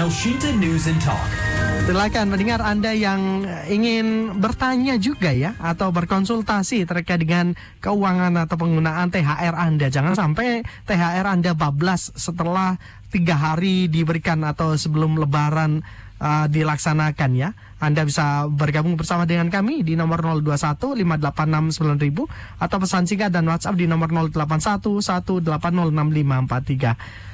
Elshinta News and Talk. Silakan mendengar Anda yang ingin bertanya juga ya atau berkonsultasi terkait dengan keuangan atau penggunaan THR Anda. Jangan sampai THR Anda bablas setelah tiga hari diberikan atau sebelum Lebaran uh, dilaksanakan ya. Anda bisa bergabung bersama dengan kami di nomor 021 586 9000 atau pesan singkat dan WhatsApp di nomor 081 1806543.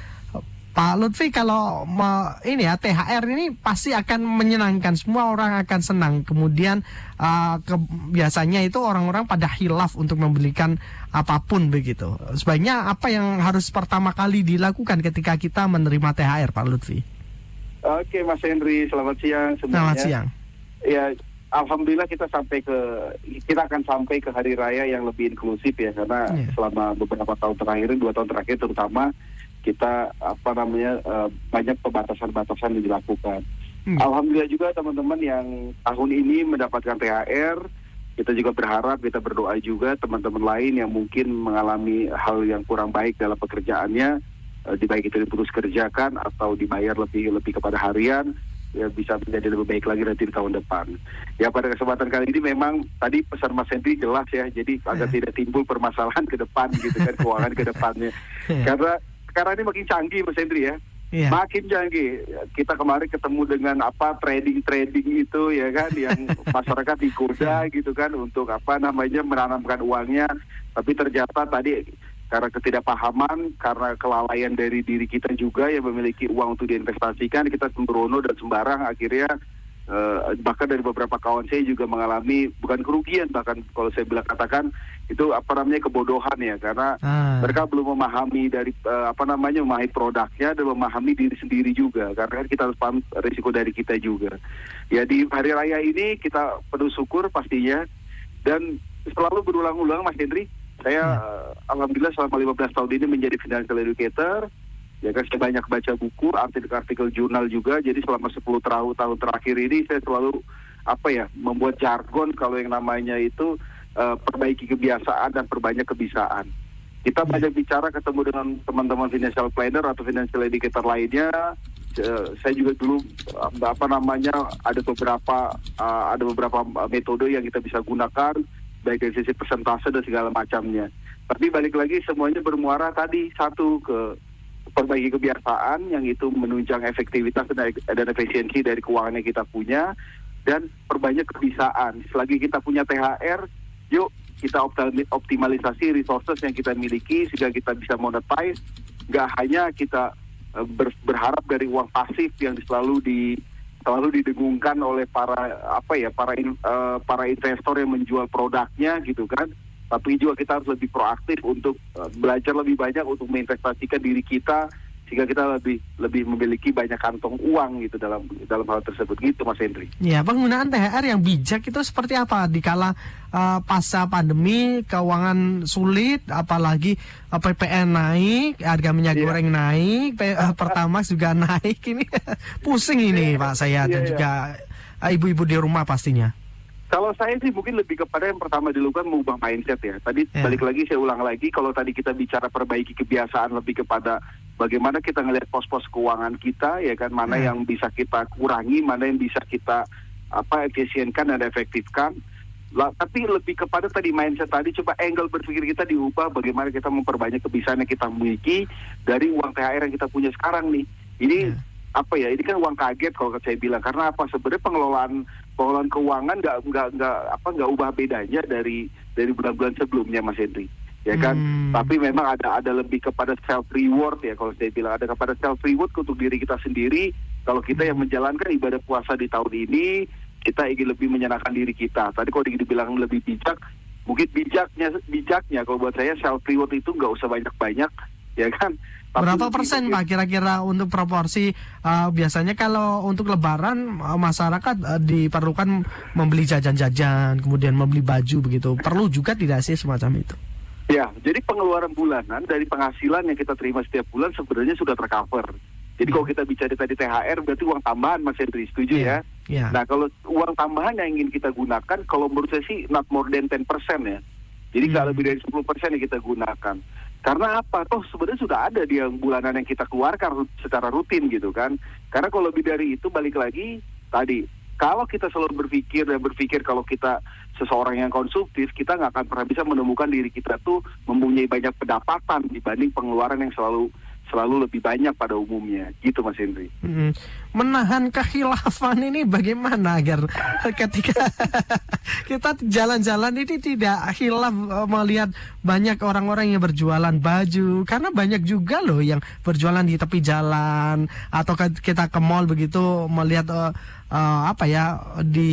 Pak Lutfi kalau me, ini ya THR ini pasti akan menyenangkan. Semua orang akan senang. Kemudian uh, ke, biasanya itu orang-orang pada hilaf untuk membelikan apa pun begitu. Sebaiknya apa yang harus pertama kali dilakukan ketika kita menerima THR Pak Lutfi? Oke Mas Henry selamat siang semuanya. Selamat siang. Ya Alhamdulillah kita sampai ke kita akan sampai ke hari raya yang lebih inklusif ya karena Iya. selama beberapa tahun terakhir dua tahun terakhir terutama kita apa namanya eh, banyak pembatasan-batasan yang dilakukan. Hmm. Alhamdulillah juga teman-teman yang tahun ini mendapatkan THR kita juga berharap kita berdoa juga teman-teman lain yang mungkin mengalami hal yang kurang baik dalam pekerjaannya di baik itu diputus kerjakan atau dibayar lebih lebih kepada harian ya bisa menjadi lebih baik lagi nanti di tahun depan. Ya pada kesempatan kali ini memang tadi pesan Mas Henry jelas ya, jadi agar Ya. tidak timbul permasalahan ke depan gitu kan keuangan ke depannya. Ya. Karena sekarang ini makin canggih Mas Henry ya. Iya. Makin canggih. Kita kemarin ketemu dengan apa trading-trading itu ya kan yang masyarakat digoda gitu kan untuk apa namanya menanamkan uangnya. Tapi ternyata tadi karena ketidakpahaman, karena kelalaian dari diri kita juga yang memiliki uang untuk diinvestasikan, kita sembrono dan sembarang akhirnya eh, bahkan dari beberapa kawan saya juga mengalami bukan kerugian bahkan kalau saya bilang katakan itu apa namanya kebodohan ya. Karena Ah. mereka belum memahami dari eh, apa namanya memahami produknya dan memahami diri sendiri juga. Karena kan kita harus paham risiko dari kita juga. Ya di hari raya ini kita penuh syukur pastinya. Dan selalu berulang-ulang Mas Hendri. Saya Ya. eh, alhamdulillah selama 15 tahun ini menjadi financial educator ya kan saya banyak baca buku artikel-artikel jurnal juga. Jadi selama 10 tahun tahun terakhir ini saya selalu apa ya membuat jargon kalau yang namanya itu eh, perbaiki kebiasaan dan perbanyak kebisaan. Kita Ya. banyak bicara ketemu dengan teman-teman financial planner atau financial educator lainnya. Eh, saya juga dulu apa namanya ada beberapa eh, ada beberapa metode yang kita bisa gunakan baik dari sisi persentase dan segala macamnya. Tapi balik lagi semuanya bermuara tadi satu ke perbaiki kebiasaan yang itu menunjang efektivitas dan, dan efisiensi dari keuangan yang kita punya dan perbanyak kebisaan. Selagi kita punya THR, yuk kita optimalisasi resources yang kita miliki sehingga kita bisa monetize. Nggak hanya kita ber- berharap dari uang pasif yang selalu di selalu didengungkan oleh para apa ya para in- eh, para investor yang menjual produknya gitu kan tapi juga kita harus lebih proaktif untuk eh, belajar lebih banyak untuk menginvestasikan diri kita sehingga kita lebih lebih memiliki banyak kantong uang gitu dalam dalam hal tersebut gitu Mas Hendri. Ya, penggunaan THR yang bijak itu seperti apa dikala uh, pasca pandemi keuangan sulit apalagi uh, PPN naik, harga minyak Iya. goreng naik, P- uh, Pertamax juga naik ini pusing ini Pak saya dan Iya, iya. juga uh, ibu-ibu di rumah pastinya. Kalau saya sih mungkin lebih kepada yang pertama dilakukan mengubah mindset ya. Tadi Ya. balik lagi saya ulang lagi kalau tadi kita bicara perbaiki kebiasaan lebih kepada bagaimana kita ngelihat pos-pos keuangan kita ya kan mana Ya. yang bisa kita kurangi, mana yang bisa kita apa efisienkan dan efektifkan. Lah, tapi lebih kepada tadi mindset tadi coba angle berpikir kita diubah bagaimana kita memperbanyak kebisaan yang kita miliki dari uang THR yang kita punya sekarang nih. Ini Ya. Apa ya ini kan uang kaget kalau saya bilang. Karena apa? Sebenarnya pengelolaan pengelolaan keuangan nggak nggak nggak apa nggak ubah bedanya dari dari bulan-bulan sebelumnya Mas Hendri ya kan? Hmm. tapi memang ada ada lebih kepada self reward ya kalau saya bilang. Ada kepada self reward untuk diri kita sendiri. Kalau kita yang menjalankan ibadah puasa di tahun ini kita ingin lebih menyenangkan diri kita. Tadi kalau dibilang lebih bijak mungkin bijaknya bijaknya. Kalau buat saya self reward itu nggak usah banyak-banyak ya kan Tapi Berapa persen Pak kira-kira untuk proporsi uh, biasanya kalau untuk lebaran uh, masyarakat uh, diperlukan membeli jajan-jajan, kemudian membeli baju begitu. Perlu juga tidak sih semacam itu? Ya, jadi pengeluaran bulanan dari penghasilan yang kita terima setiap bulan sebenarnya sudah tercover. Jadi kalau kita bicara tadi THR berarti uang tambahan Mas Hendri, setuju Iya. ya? Ya. Nah kalau uang tambahan yang ingin kita gunakan, kalau menurut saya sih not more than 10% ya. Jadi nggak Hmm. lebih dari 10% yang kita gunakan. Karena apa? Toh sebenarnya sudah ada di yang bulanan yang kita keluarkan secara rutin gitu kan. Karena kalau lebih dari itu balik lagi tadi kalau kita selalu berpikir dan berpikir kalau kita seseorang yang konsumtif, kita nggak akan pernah bisa menemukan diri kita tuh mempunyai banyak pendapatan dibanding pengeluaran yang selalu selalu lebih banyak pada umumnya. Gitu Mas Henry. Mm. Menahan kekhilafan ini bagaimana agar ketika kita jalan-jalan ini tidak hilaf eh, melihat banyak orang-orang yang berjualan baju karena banyak juga loh yang berjualan di tepi jalan atau kita ke mall begitu melihat eh, eh, apa ya di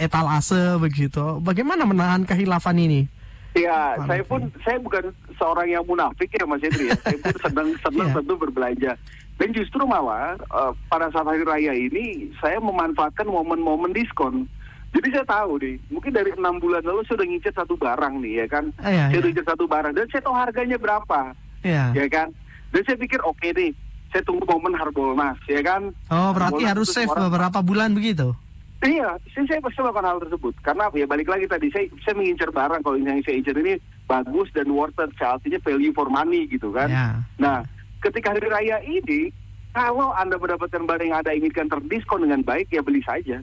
etalase begitu. Bagaimana menahan kekhilafan ini? Ya, saya pun saya bukan seorang yang munafik ya Mas Henry ya. Saya pun senang senang Iya. tentu berbelanja. Dan justru malah eh, pada saat hari raya ini saya memanfaatkan momen-momen diskon. Jadi saya tahu nih, mungkin dari enam bulan lalu saya udah ngincer satu barang nih ya kan. Ah, iya, saya iya. ngincer satu barang dan saya tahu harganya berapa, Ya. ya kan. Dan saya pikir oke nih, saya tunggu momen Harbolnas, ya kan. Oh, berarti Harbolnas harus save beberapa bulan begitu. Iya, saya, pasti melakukan hal tersebut. Karena ya balik lagi tadi, saya, saya mengincar barang kalau yang saya incar ini bagus dan worth it, artinya value for money gitu kan. Ya. Nah, ketika hari raya ini, kalau Anda mendapatkan barang yang Anda inginkan terdiskon dengan baik, ya beli saja.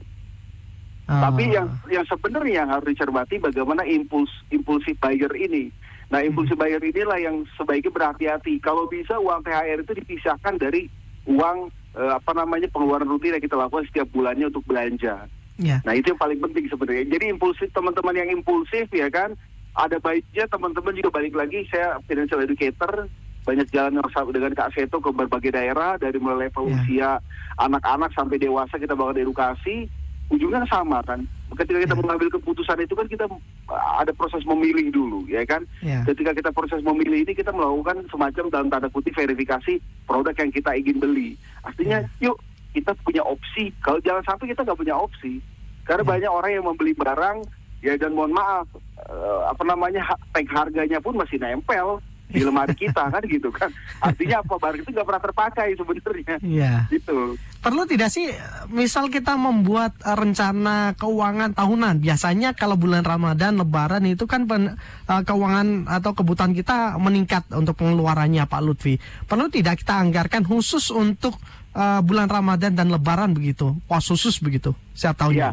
Tapi Oh. yang yang sebenarnya yang harus dicermati bagaimana impuls impulsif buyer ini. Nah, impulsif buyer inilah yang sebaiknya berhati-hati. Kalau bisa uang THR itu dipisahkan dari uang eh, apa namanya pengeluaran rutin yang kita lakukan setiap bulannya untuk belanja. ya. Nah itu yang paling penting sebenarnya. Jadi impulsif teman-teman yang impulsif ya kan, ada baiknya teman-teman juga balik lagi. Saya financial educator, banyak jalan yang sama dengan Kak Seto ke berbagai daerah dari mulai level Ya. usia anak-anak sampai dewasa kita bangun edukasi. Ujungnya sama kan. Ketika kita Ya. mengambil keputusan itu kan kita uh, ada proses memilih dulu ya kan. Ya. Ketika kita proses memilih ini kita melakukan semacam dalam tanda kutip verifikasi produk yang kita ingin beli. Artinya yuk kita punya opsi. Kalau jangan sampai kita nggak punya opsi. Karena Ya. banyak orang yang membeli barang ya dan mohon maaf eh, apa namanya tag harganya pun masih nempel di lemari kita kan gitu kan. Artinya apa barang itu nggak pernah terpakai sebenarnya. Iya. Gitu. Perlu tidak sih, misal kita membuat rencana keuangan tahunan, biasanya kalau bulan Ramadan, Lebaran itu kan pen- eh, keuangan atau kebutuhan kita meningkat untuk pengeluarannya Pak Lutfi. Perlu tidak kita anggarkan khusus untuk eh, bulan Ramadan dan Lebaran begitu, pos khusus begitu, setiap Iya. tahunnya.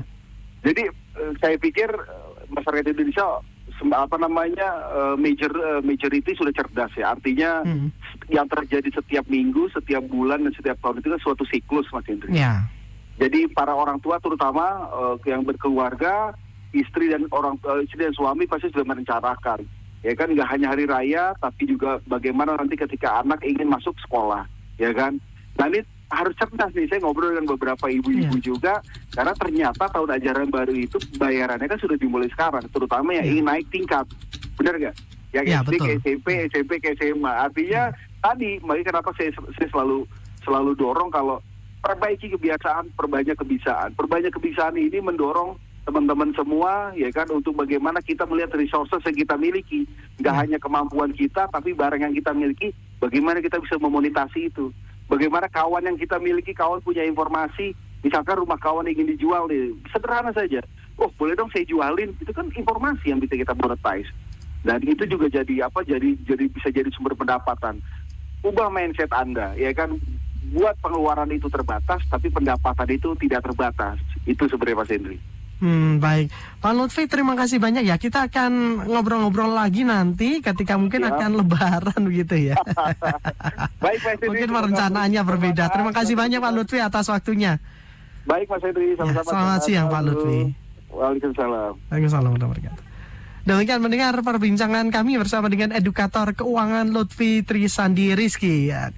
Jadi eh, saya pikir masyarakat Indonesia apa namanya eh, major eh, majority sudah cerdas ya. Artinya Hmm. yang terjadi setiap minggu, setiap bulan dan setiap tahun itu kan suatu siklus Mas Hendri. Ya, Jadi para orang tua terutama eh, yang berkeluarga, istri dan orang eh, istri dan suami pasti sudah merencanakan. Ya kan nggak hanya hari raya, tapi juga bagaimana nanti ketika anak ingin masuk sekolah, ya kan. Nah ini harus cerdas nih. Saya ngobrol dengan beberapa ibu-ibu Iya. juga, karena ternyata tahun ajaran baru itu bayarannya kan sudah dimulai sekarang, terutama yang Iya. ingin naik tingkat, benar nggak? Yang Iya, SD ke. SMP, SMP ke SMA. Artinya tadi, makanya kenapa saya, saya selalu selalu dorong kalau perbaiki kebiasaan, perbanyak kebiasaan. Perbanyak kebiasaan ini mendorong teman-teman semua ya kan untuk bagaimana kita melihat resources yang kita miliki. Nggak Ya. hanya kemampuan kita, tapi barang yang kita miliki, bagaimana kita bisa memonetasi itu. Bagaimana kawan yang kita miliki, kawan punya informasi, misalkan rumah kawan ingin dijual nih, sederhana saja. Oh boleh dong saya jualin, itu kan informasi yang bisa kita monetize. Dan itu juga jadi apa? Jadi jadi bisa jadi sumber pendapatan. Ubah mindset Anda, ya kan? Buat pengeluaran itu terbatas, tapi pendapatan itu tidak terbatas. Itu sebenarnya Mas Henry. Hmm, baik. Pak Lutfi, terima kasih banyak ya. Kita akan ngobrol-ngobrol lagi nanti ketika mungkin Siap. akan lebaran begitu ya. Baik Mas Henry. mungkin perencanaannya kasih. berbeda. Terima kasih banyak Pak Lutfi atas waktunya. Baik Mas sama-sama. Ya, selamat siang, Pak Lutfi. Waalaikumsalam. Waalaikumsalam warahmatullahi wabarakatuh. Demikian mendengar perbincangan kami bersama dengan edukator keuangan Lutfi Trisandi Rizky. Ya,